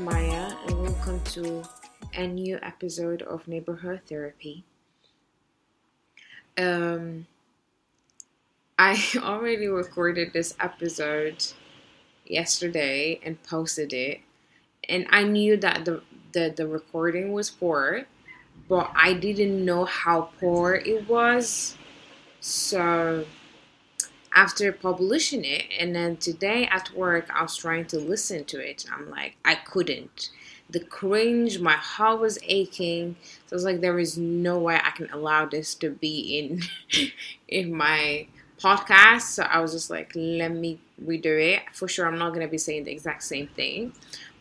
Maya, and welcome to a new episode of Neighborhood Therapy. Um, I already recorded this episode yesterday and posted it, and I knew that the the, the recording was poor, but I didn't know how poor it was. So after publishing it and then today at work i was trying to listen to it. I'm like i couldn't. The cringe my heart was aching. So i was like there is no way i can allow this to be in in my podcast. So i was just like let me redo it. For sure i'm not going to be saying the exact same thing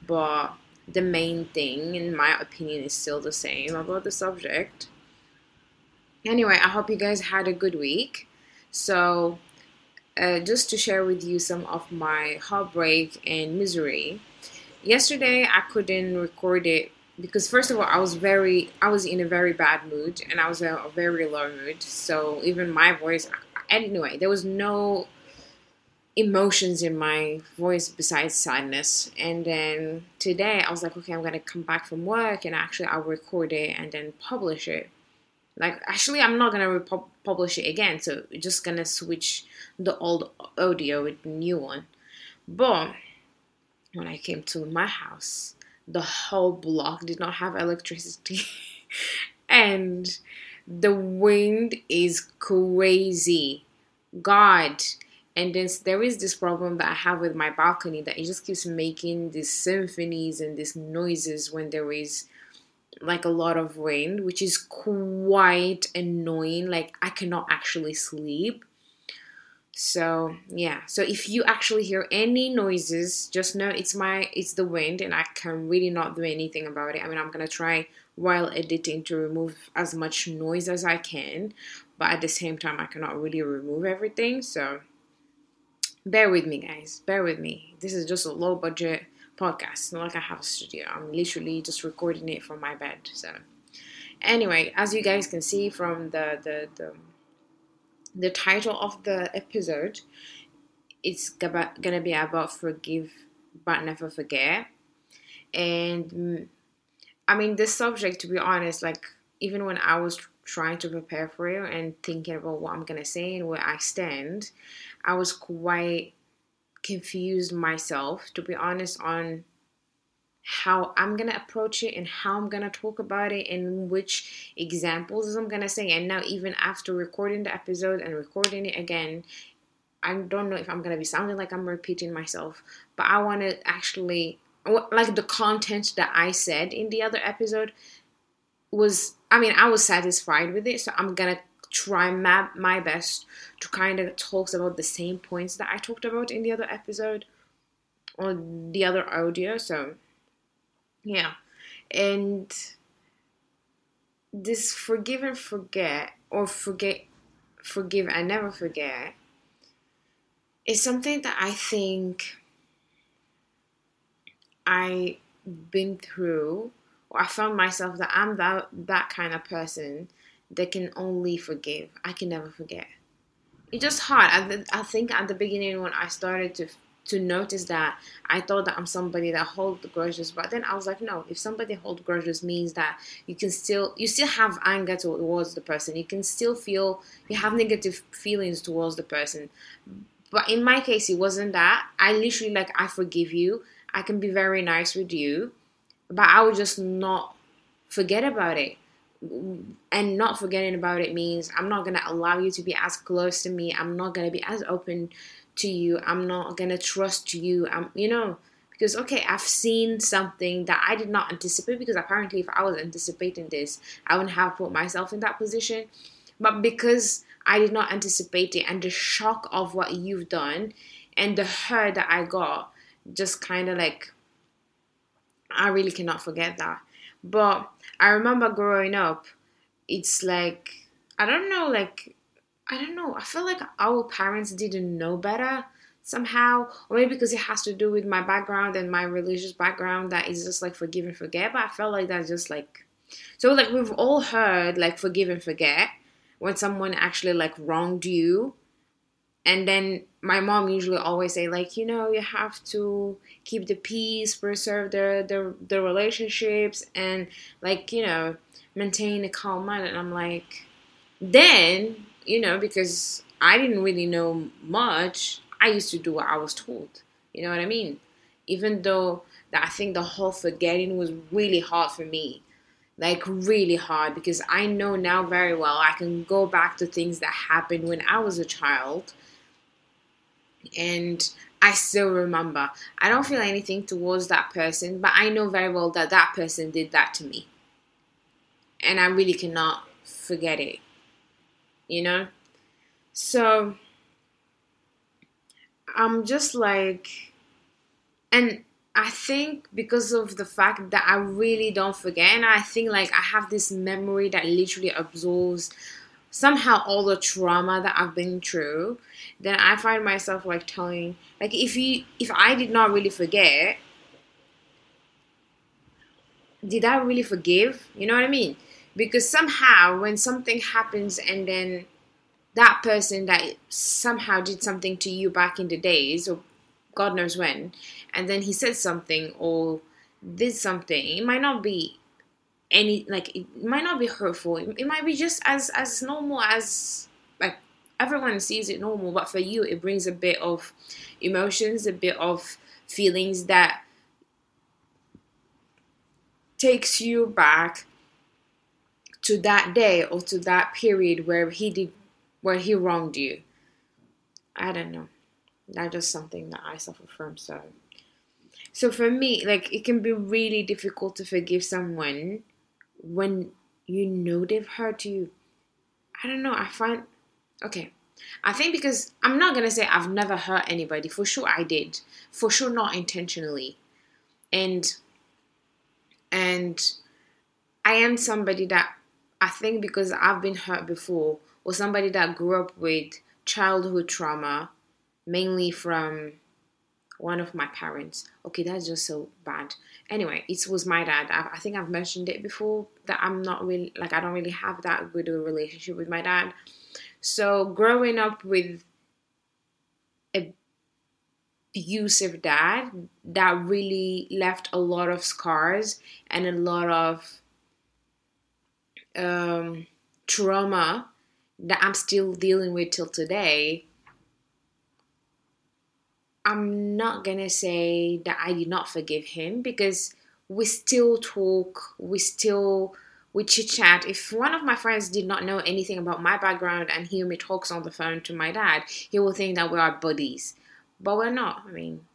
but the main thing in my opinion is still the same about the subject. Anyway i hope you guys had a good week. So uh, just to share with you some of my heartbreak and misery. Yesterday, I couldn't record it because first of all, I was very, I was in a very bad mood and I was in a very low mood. So even my voice, anyway, there was no emotions in my voice besides sadness. And then today, I was like, okay, I'm gonna come back from work and actually I'll record it and then publish it. Like actually, I'm not gonna republish it again. So we're just gonna switch the old audio with the new one. But when I came to my house, the whole block did not have electricity, and the wind is crazy. God. And then there is this problem that I have with my balcony that it just keeps making these symphonies and these noises when there is like a lot of rain, which is quite annoying. Like I cannot actually sleep. So yeah, so if you actually hear any noises, just know it's my it's the wind, and I can really not do anything about it. I mean, I'm gonna try while editing to remove as much noise as I can, but at the same time, I cannot really remove everything. So bear with me, guys. Bear with me. This is just a low budget podcast. It's not like I have a studio. I'm literally just recording it from my bed. So anyway, as you guys can see from the the the, the title of the episode, it's gonna be about forgive but never forget. And mm, I mean, this subject, to be honest, like even when I was trying to prepare for it and thinking about what I'm gonna say and where I stand, I was quite confused myself, to be honest, on how I'm gonna approach it and how I'm gonna talk about it and which examples I'm gonna say. And now, even after recording the episode and recording it again, I don't know if I'm gonna be sounding like I'm repeating myself, but I want to actually like the content that I said in the other episode was. I mean, I was satisfied with it, so I'm gonna try my, my best to kind of talk about the same points that I talked about in the other episode or the other audio. So, yeah. And this forgive and forget or forget forgive and never forget is something that I think I've been through or I found myself that I'm that that kind of person that can only forgive. I can never forget. It's just hard. I, I think at the beginning when I started to to notice that I thought that I'm somebody that hold the grudges, but then I was like, no. If somebody hold grudges means that you can still you still have anger towards the person. You can still feel you have negative feelings towards the person. But in my case, it wasn't that. I literally like I forgive you. I can be very nice with you, but I would just not forget about it and not forgetting about it means I'm not gonna allow you to be as close to me. I'm not gonna be as open to you. I'm not gonna trust you. I'm, you know, because okay, I've seen something that I did not anticipate. Because apparently, if I was anticipating this, I wouldn't have put myself in that position. But because I did not anticipate it, and the shock of what you've done, and the hurt that I got, just kind of like, I really cannot forget that. But I remember growing up, it's like, I don't know, like, I don't know. I feel like our parents didn't know better somehow, or maybe because it has to do with my background and my religious background that is just like forgive and forget. But I felt like that's just like, so like we've all heard like forgive and forget when someone actually like wronged you and then my mom usually always say like you know you have to keep the peace preserve the the, the relationships and like you know maintain a calm mind. And i'm like then you know because i didn't really know much i used to do what i was told. You know what i mean? Even though that i think the whole forgetting was really hard for me. Like really hard because i know now very well i can go back to things that happened when i was a child and I still remember. I don't feel anything towards that person, but I know very well that that person did that to me. And I really cannot forget it. You know? So I'm just like and I think because of the fact that I really don't forget and I think like I have this memory that literally absorbs somehow all the trauma that I've been through, then I find myself like telling like if you if I did not really forget, did I really forgive? You know what I mean? Because somehow when something happens and then that person that somehow did something to you back in the days or God knows when, and then he said something or did something, it might not be any like it might not be hurtful. It, might be just as as normal as like everyone sees it normal but for you it brings a bit of emotions a bit of feelings that takes you back to that day or to that period where he did where he wronged you. I don't know. That's just something that i suffer from so. So for me like it can be really difficult to forgive someone when you know they've hurt you. I don't know. I find okay. I think because I'm not gonna say I've never hurt anybody. For sure, I did. For sure, not intentionally. And and I am somebody that I think because I've been hurt before, or somebody that grew up with childhood trauma, mainly from one of my parents. Okay, that's just so bad. Anyway, it was my dad. I, I, think I've mentioned it before that I'm not really like I don't really have that good a relationship with my dad. So growing up with a abusive dad that really left a lot of scars and a lot of um, trauma that I'm still dealing with till today I'm not gonna say that I did not forgive him because we still talk, we still we chit chat. If one of my friends did not know anything about my background and hear me talks on the phone to my dad, he will think that we are buddies. But we're not. I mean,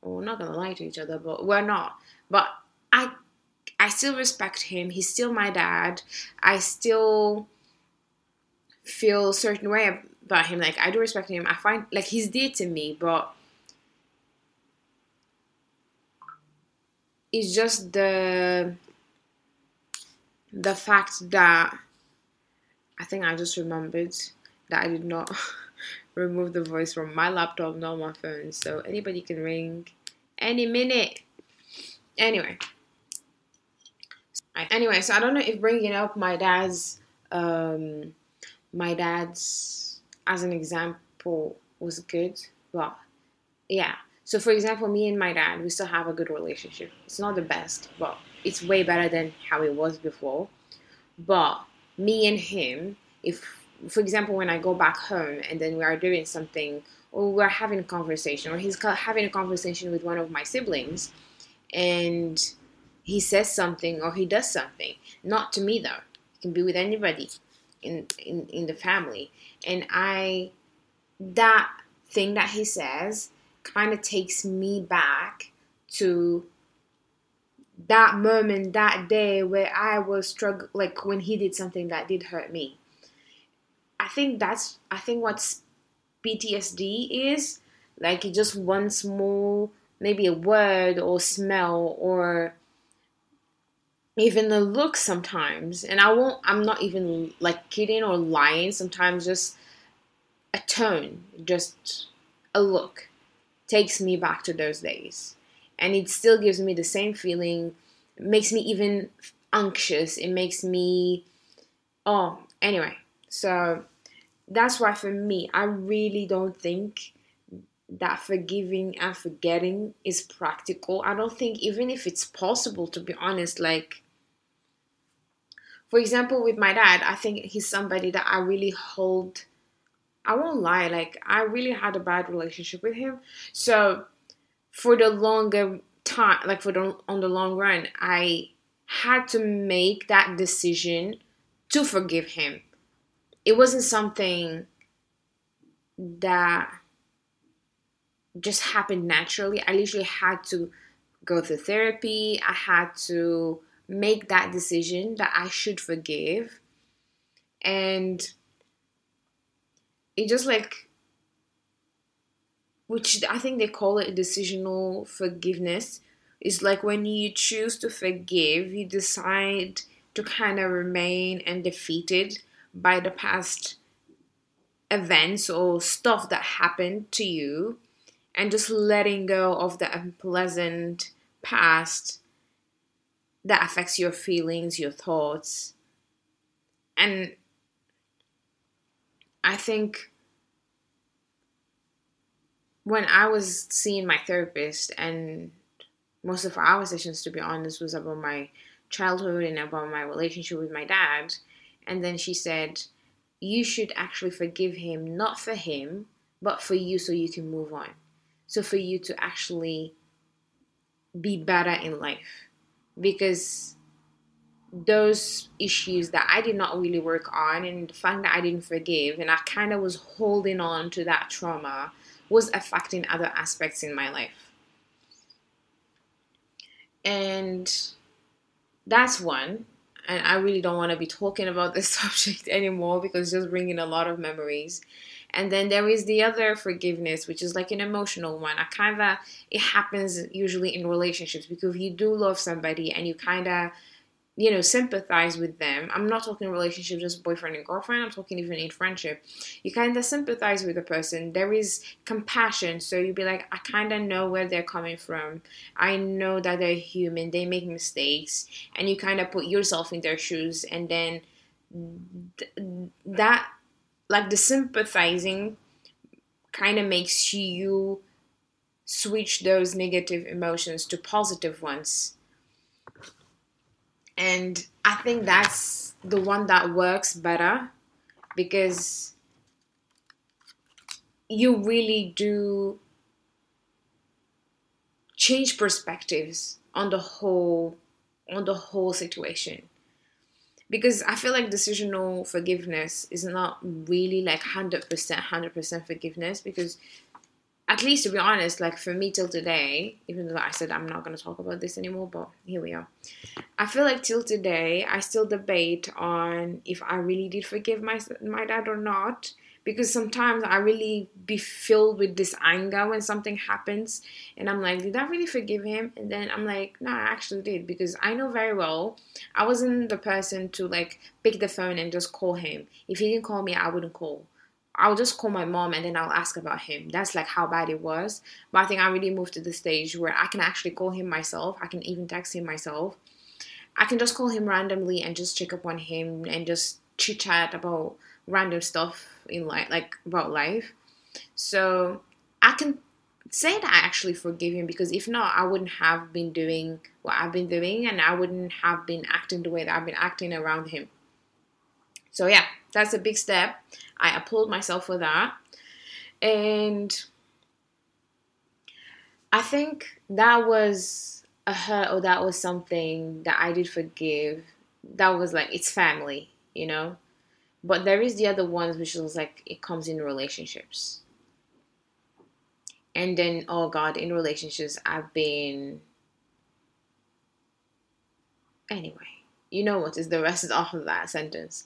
we're not gonna lie to each other, but we're not. But I I still respect him. He's still my dad. I still feel a certain way about him. Like I do respect him. I find like he's dear to me, but it's just the the fact that I think I just remembered that I did not remove the voice from my laptop, not my phone. So anybody can ring any minute. Anyway. Anyway, so I don't know if bringing up my dad's um my dad's as an example was good, but yeah. So, for example, me and my dad, we still have a good relationship. It's not the best, but it's way better than how it was before. But me and him, if, for example, when I go back home and then we are doing something, or we're having a conversation, or he's having a conversation with one of my siblings, and he says something or he does something, not to me though, it can be with anybody in, in, in the family. And I, that thing that he says, kind of takes me back to that moment, that day where I was struggling, like when he did something that did hurt me. I think that's, I think what's PTSD is like just one small, maybe a word or smell or even a look sometimes. And I won't, I'm not even like kidding or lying. Sometimes just a tone, just a look takes me back to those days. And it still gives me the same feeling, it makes me even anxious. It makes me, oh, anyway. So that's why for me, I really don't think that forgiving and forgetting is practical. I don't think even if it's possible to be honest, like for example with my dad, I think he's somebody that I really hold I won't lie, like I really had a bad relationship with him. So for the longer time, like for the on the long run, I had to make that decision to forgive him. It wasn't something that just happened naturally. I literally had to go to therapy. I had to make that decision that I should forgive. And it just like which I think they call it decisional forgiveness It's like when you choose to forgive, you decide to kind of remain undefeated by the past events or stuff that happened to you and just letting go of the unpleasant past that affects your feelings, your thoughts. And I think when I was seeing my therapist, and most of our sessions, to be honest, was about my childhood and about my relationship with my dad. And then she said, You should actually forgive him, not for him, but for you so you can move on. So for you to actually be better in life. Because those issues that I did not really work on and the fact that I didn't forgive and I kind of was holding on to that trauma was affecting other aspects in my life. And that's one. And I really don't want to be talking about this subject anymore because it's just bringing a lot of memories. And then there is the other forgiveness, which is like an emotional one. I kind of, it happens usually in relationships because you do love somebody and you kind of you know, sympathize with them. I'm not talking relationship just boyfriend and girlfriend. I'm talking even in friendship. You kind of sympathize with the person. There is compassion. So you'd be like, I kind of know where they're coming from. I know that they're human. They make mistakes. And you kind of put yourself in their shoes. And then th- that, like the sympathizing kind of makes you switch those negative emotions to positive ones and I think that's the one that works better because you really do change perspectives on the whole on the whole situation. Because i feel like decisional forgiveness is not really like 100% 100% forgiveness because at least to be honest, like for me till today, even though I said I'm not going to talk about this anymore, but here we are. I feel like till today, I still debate on if I really did forgive my my dad or not. Because sometimes I really be filled with this anger when something happens, and I'm like, did I really forgive him? And then I'm like, no, I actually did because I know very well I wasn't the person to like pick the phone and just call him. If he didn't call me, I wouldn't call. I'll just call my mom and then I'll ask about him. That's like how bad it was. But I think I really moved to the stage where I can actually call him myself. I can even text him myself. I can just call him randomly and just check up on him and just chit chat about random stuff in life, like about life. So I can say that I actually forgive him because if not, I wouldn't have been doing what I've been doing and I wouldn't have been acting the way that I've been acting around him. So yeah, that's a big step. I applaud myself for that. And I think that was a hurt or that was something that I did forgive. That was like it's family, you know. But there is the other ones which was like it comes in relationships. And then oh god, in relationships I've been anyway, you know what is the rest of that sentence.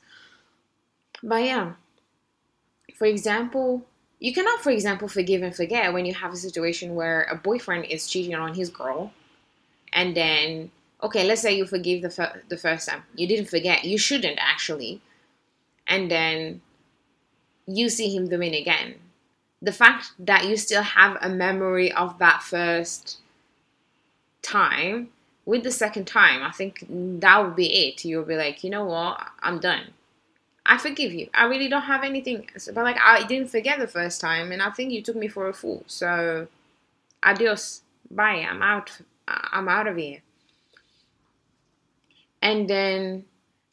But yeah, for example, you cannot, for example, forgive and forget when you have a situation where a boyfriend is cheating on his girl, and then okay, let's say you forgive the fir- the first time, you didn't forget, you shouldn't actually, and then you see him doing again. The fact that you still have a memory of that first time with the second time, I think that would be it. You'll be like, you know what, I'm done. I forgive you. I really don't have anything. But like, I didn't forget the first time, and I think you took me for a fool. So, adios, bye. I'm out. I'm out of here. And then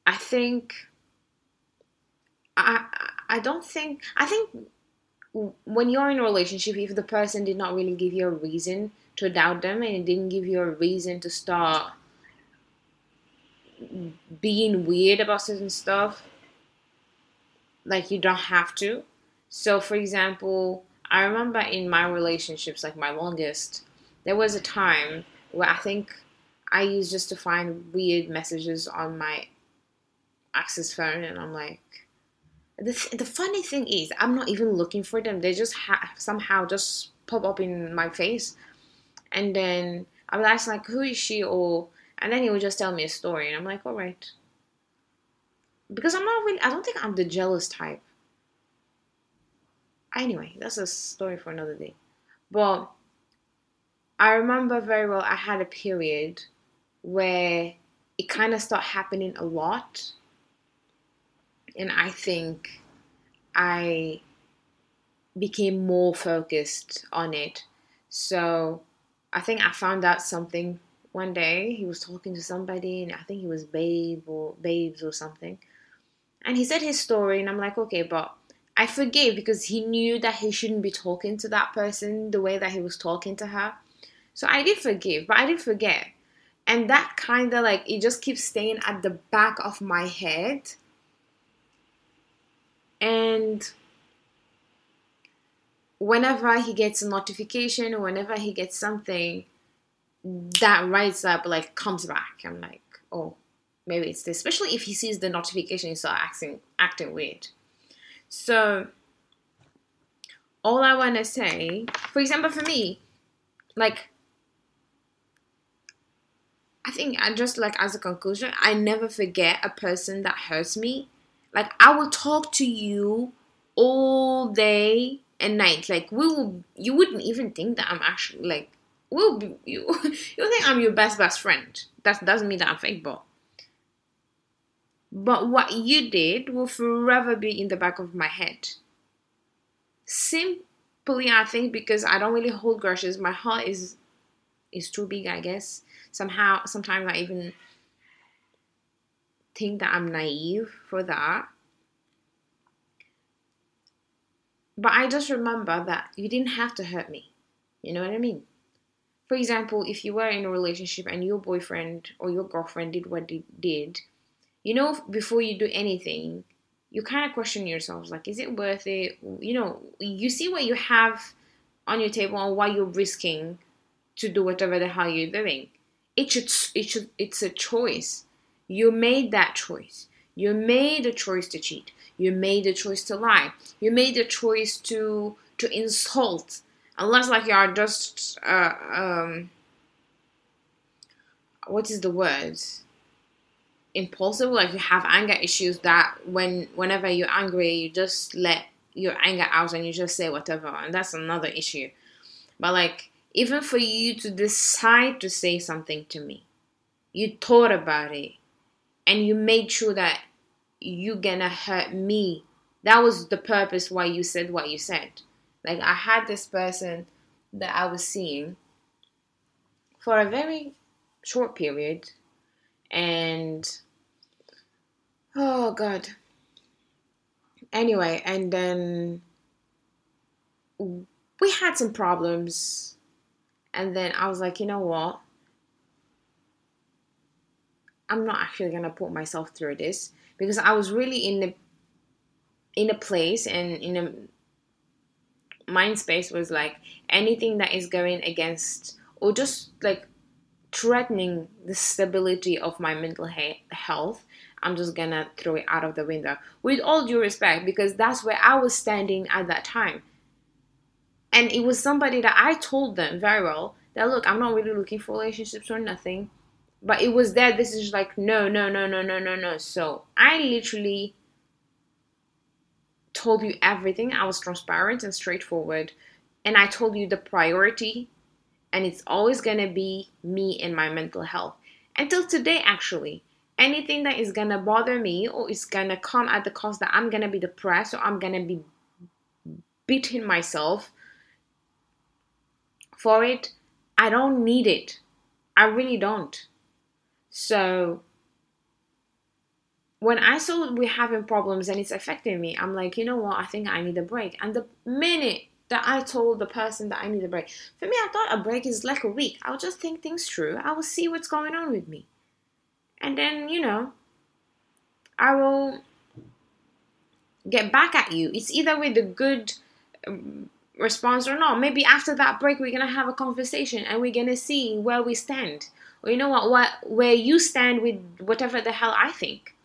I think I I don't think I think when you're in a relationship, if the person did not really give you a reason to doubt them and it didn't give you a reason to start being weird about certain stuff, like you don't have to. So, for example, I remember in my relationships, like my longest, there was a time where I think I used just to find weird messages on my access phone, and I'm like, the, the funny thing is, I'm not even looking for them. They just ha- somehow just pop up in my face. And then I would ask, like, who is she? Or, and then he would just tell me a story. And I'm like, all right. Because I'm not really, I don't think I'm the jealous type. Anyway, that's a story for another day. But I remember very well, I had a period where it kind of started happening a lot and I think I became more focused on it. So I think I found out something one day. He was talking to somebody, and I think he was Babe or Babes or something. And he said his story, and I'm like, okay, but I forgave because he knew that he shouldn't be talking to that person the way that he was talking to her. So I did forgive, but I didn't forget. And that kind of like, it just keeps staying at the back of my head and whenever he gets a notification or whenever he gets something that writes up like comes back i'm like oh maybe it's especially if he sees the notification he start acting acting weird so all i want to say for example for me like i think i just like as a conclusion i never forget a person that hurts me like I will talk to you all day and night. Like we will, you wouldn't even think that I'm actually like we'll be you. You think I'm your best best friend. That doesn't mean that I'm fake, but but what you did will forever be in the back of my head. Simply, I think because I don't really hold grudges. My heart is is too big, I guess. Somehow, sometimes I even think that I'm naive for that. But I just remember that you didn't have to hurt me. You know what I mean? For example, if you were in a relationship and your boyfriend or your girlfriend did what they did, you know, before you do anything, you kind of question yourselves like, is it worth it? You know, you see what you have on your table and why you're risking to do whatever the hell you're doing. It should, it should, it's a choice. You made that choice. You made a choice to cheat. You made a choice to lie. You made a choice to to insult. Unless like you are just uh, um, what is the word? Impulsive, like you have anger issues that when whenever you're angry, you just let your anger out and you just say whatever, and that's another issue. But like even for you to decide to say something to me, you thought about it and you made sure that you're gonna hurt me that was the purpose why you said what you said like i had this person that i was seeing for a very short period and oh god. Anyway and then we had some problems. And then i was like you know what? I'm not actually gonna put myself through this because I was really in the in a place and in a mind space was like anything that is going against or just like threatening the stability of my mental he- health i'm just gonna throw it out of the window. With all due respect because that's where i was standing at that time. And it was somebody that i told them very well that look i'm not really looking for relationships or nothing. But it was there this is like no no no no no no no. So i literally told you everything. I was transparent and straightforward. And i told you the priority and it's always going to be me and my mental health. Until today actually anything that is gonna bother me or is gonna come at the cost that I'm gonna be depressed or I'm gonna be beating myself for it, I don't need it. I really don't. So when I saw we're having problems and it's affecting me, I'm like, you know what? I think I need a break. And the minute that I told the person that I need a break, for me, I thought a break is like a week. I'll just think things through. I will see what's going on with me. And then, you know, I will get back at you. It's either with a good um, response or not. Maybe after that break, we're gonna have a conversation and we're gonna see where we stand. Or you know what, what where you stand with whatever the hell I think.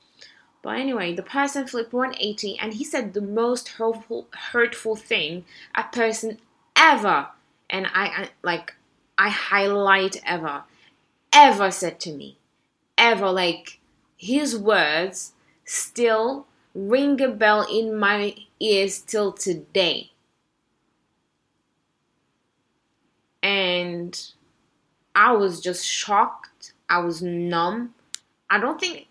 But anyway, the person flipped 180 and he said the most hurtful hurtful thing a person ever and I, I like I highlight ever ever said to me. Ever like his words still ring a bell in my ears till today. And I was just shocked. I was numb. I don't think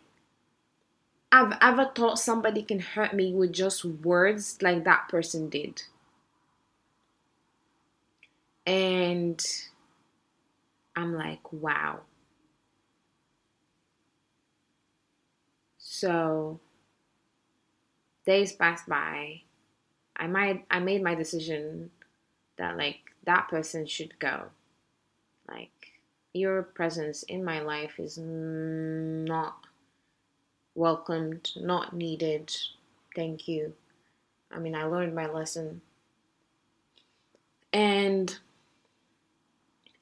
I've ever thought somebody can hurt me with just words like that person did. And I'm like, wow. So days passed by. I might I made my decision that like that person should go. Like your presence in my life is not welcomed, not needed. Thank you. I mean, I learned my lesson. And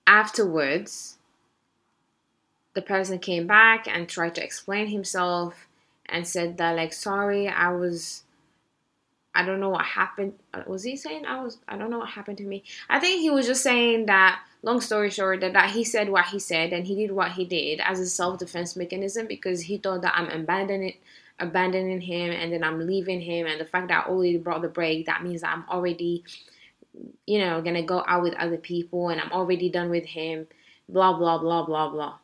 afterwards, the person came back and tried to explain himself and said that, like, sorry, I was. I don't know what happened. Uh, was he saying I was? I don't know what happened to me. I think he was just saying that long story short, that, that he said what he said and he did what he did as a self defense mechanism because he thought that I'm abandoning abandoning him and then I'm leaving him and the fact that I already brought the break, that means that I'm already, you know, gonna go out with other people and I'm already done with him, blah blah blah blah blah.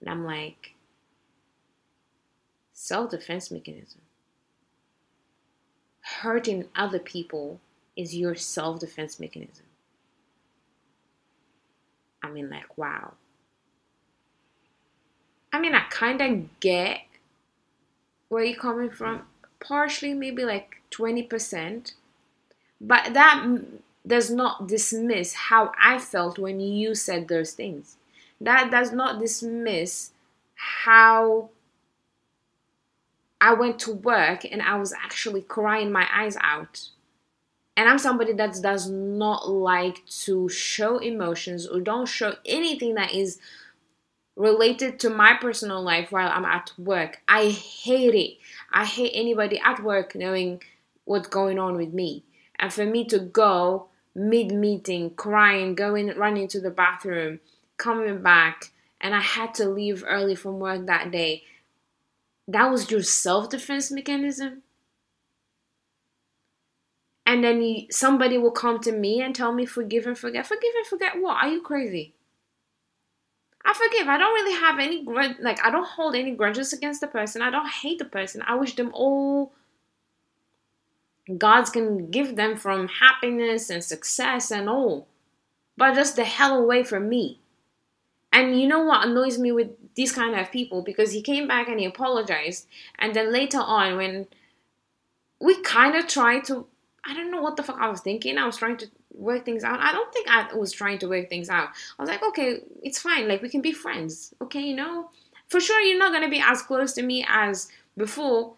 And I'm like, self defense mechanism. Hurting other people is your self defense mechanism. I mean, like, wow. I mean, I kind of get where you're coming from, partially, maybe like 20%, but that does not dismiss how I felt when you said those things. That does not dismiss how I went to work and I was actually crying my eyes out. And i'm somebody that does not like to show emotions or don't show anything that is related to my personal life while i'm at work. I hate it. I hate anybody at work knowing what's going on with me. And for me to go mid meeting crying going running to the bathroom coming back and i had to leave early from work that day that was your self-defense mechanism and then you, somebody will come to me and tell me forgive and forget. Forgive and forget what? Are you crazy? I forgive. I don't really have any. Like I don't hold any grudges against the person. I don't hate the person. I wish them all. God's can give them from happiness and success and all, but just the hell away from me. And you know what annoys me with these kind of people because he came back and he apologized, and then later on when we kind of tried to I don't know what the fuck I was thinking. I was trying to work things out. I don't think I was trying to work things out. I was like, okay, it's fine. Like we can be friends. Okay, you know, for sure you're not gonna be as close to me as before.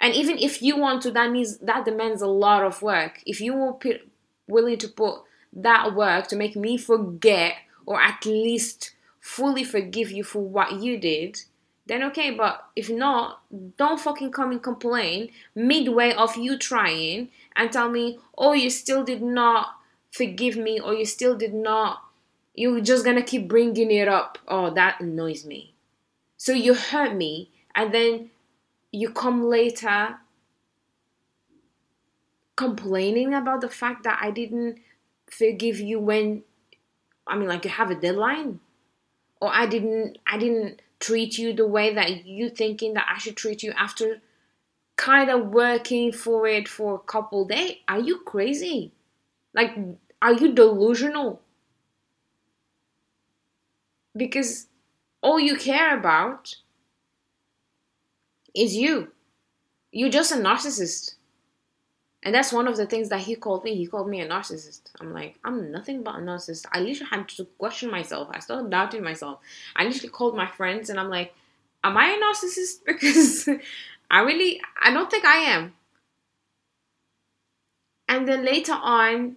And even if you want to, that means that demands a lot of work. If you put willing to put that work to make me forget or at least fully forgive you for what you did, then okay, but if not, don't fucking come and complain midway of you trying and tell me, oh, you still did not forgive me or you still did not, you're just gonna keep bringing it up. Oh, that annoys me. So you hurt me and then you come later complaining about the fact that I didn't forgive you when I mean like you have a deadline or I didn't I didn't treat you the way that you thinking that I should treat you after kind of working for it for a couple days. Are you crazy? Like, are you delusional? Because all you care about is you. You're just a narcissist. And that's one of the things that he called me. He called me a narcissist. I'm like, I'm nothing but a narcissist. I literally had to question myself. I started doubting myself. I literally called my friends and I'm like, Am I a narcissist? Because I really, I don't think I am. And then later on,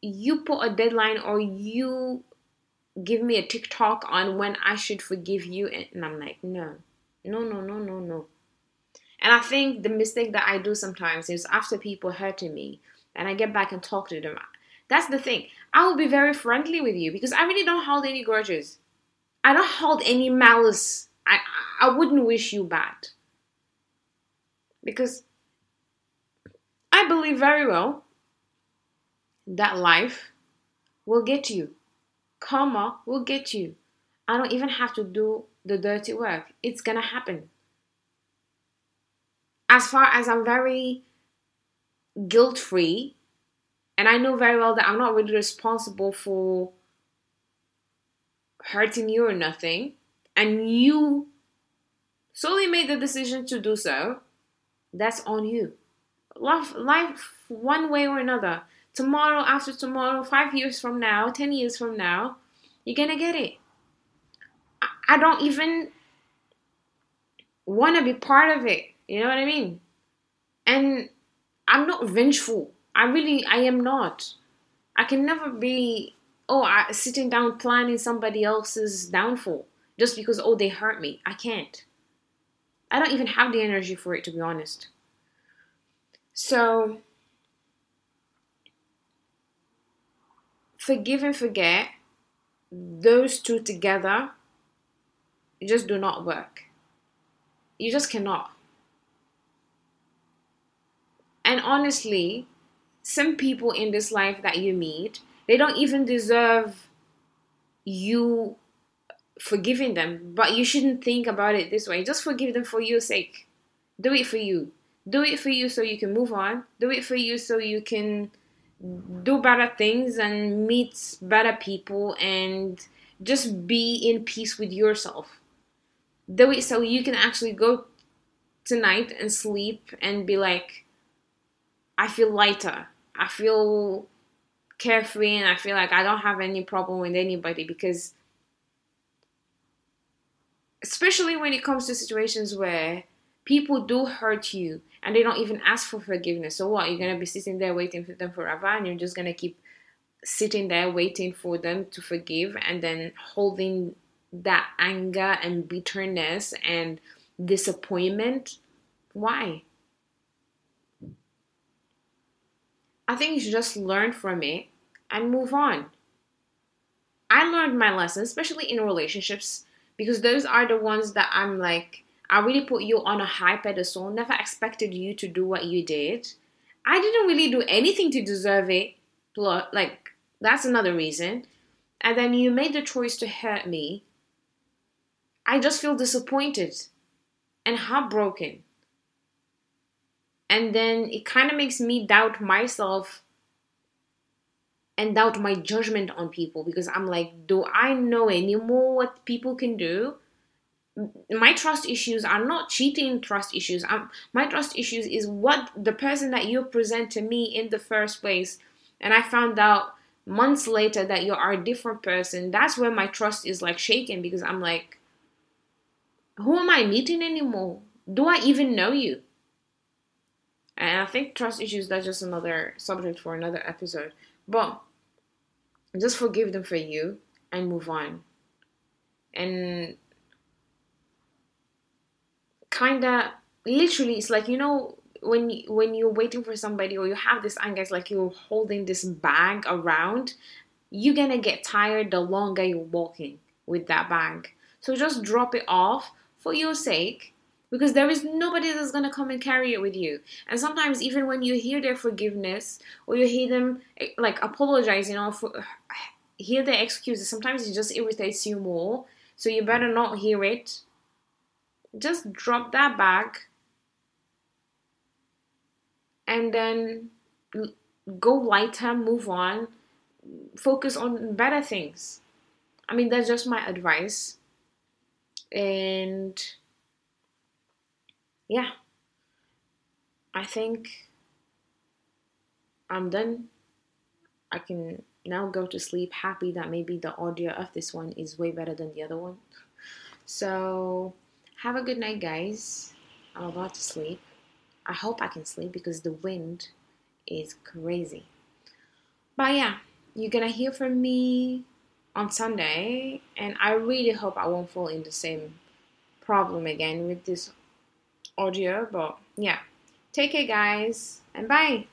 you put a deadline or you give me a TikTok on when I should forgive you. And I'm like, no, no, no, no, no, no. And I think the mistake that I do sometimes is after people hurting me and I get back and talk to them. That's the thing. I will be very friendly with you because I really don't hold any grudges. I don't hold any malice. I I wouldn't wish you bad. Because I believe very well that life will get you. Karma will get you. I don't even have to do the dirty work. It's gonna happen as far as I'm very guilt free, and I know very well that I'm not really responsible for hurting you or nothing, and you solely made the decision to do so, that's on you. Life, life, one way or another, tomorrow, after tomorrow, five years from now, ten years from now, you're gonna get it. I don't even want to be part of it. You know what I mean? And I'm not vengeful. I really, I am not. I can never be, oh, I, sitting down planning somebody else's downfall just because, oh, they hurt me. I can't. I don't even have the energy for it, to be honest. So, forgive and forget, those two together just do not work. You just cannot. And honestly, some people in this life that you meet, they don't even deserve you forgiving them. But you shouldn't think about it this way. Just forgive them for your sake. Do it for you. Do it for you so you can move on. Do it for you so you can do better things and meet better people and just be in peace with yourself. Do it so you can actually go tonight and sleep and be like, I feel lighter. I feel carefree and I feel like I don't have any problem with anybody because especially when it comes to situations where people do hurt you and they don't even ask for forgiveness. So what? You're gonna be sitting there waiting for them forever and you're just gonna keep sitting there waiting for them to forgive and then holding that anger and bitterness and disappointment. Why? I think you should just learn from it and move on. I learned my lesson, especially in relationships, because those are the ones that I'm like, I really put you on a high pedestal, never expected you to do what you did. I didn't really do anything to deserve it. Like, that's another reason. And then you made the choice to hurt me. I just feel disappointed and heartbroken and then it kind of makes me doubt myself and doubt my judgment on people because I'm like, do I know anymore what people can do? My trust issues are not cheating trust issues. I'm, my trust issues is what the person that you present to me in the first place. And I found out months later that you are a different person. That's where my trust is like shaken because I'm like, who am I meeting anymore? Do I even know you? And I think trust issues, that's just another subject for another episode. But just forgive them for you and move on. And kind of literally, it's like, you know, when you, when you're waiting for somebody or you have this anger, it's like you're holding this bag around. You're gonna get tired the longer you're walking with that bag. So just drop it off for your sake because there is nobody that's going to come and carry it with you. And sometimes, even when you hear their forgiveness or you hear them eh, like apologize, you know, for, hear their excuses, sometimes it just irritates you more So you better not hear it. Just drop that bag and then go lighter, move on, focus on better things. I mean, that's just my advice. And yeah, I think I'm done. I can now go to sleep happy that maybe the audio of this one is way better than the other one. So, have a good night, guys. I'm about to sleep. I hope I can sleep because the wind is crazy. But yeah, you're gonna hear from me on Sunday, and I really hope I won't fall in the same problem again with this audio. But yeah, take care, guys, and bye.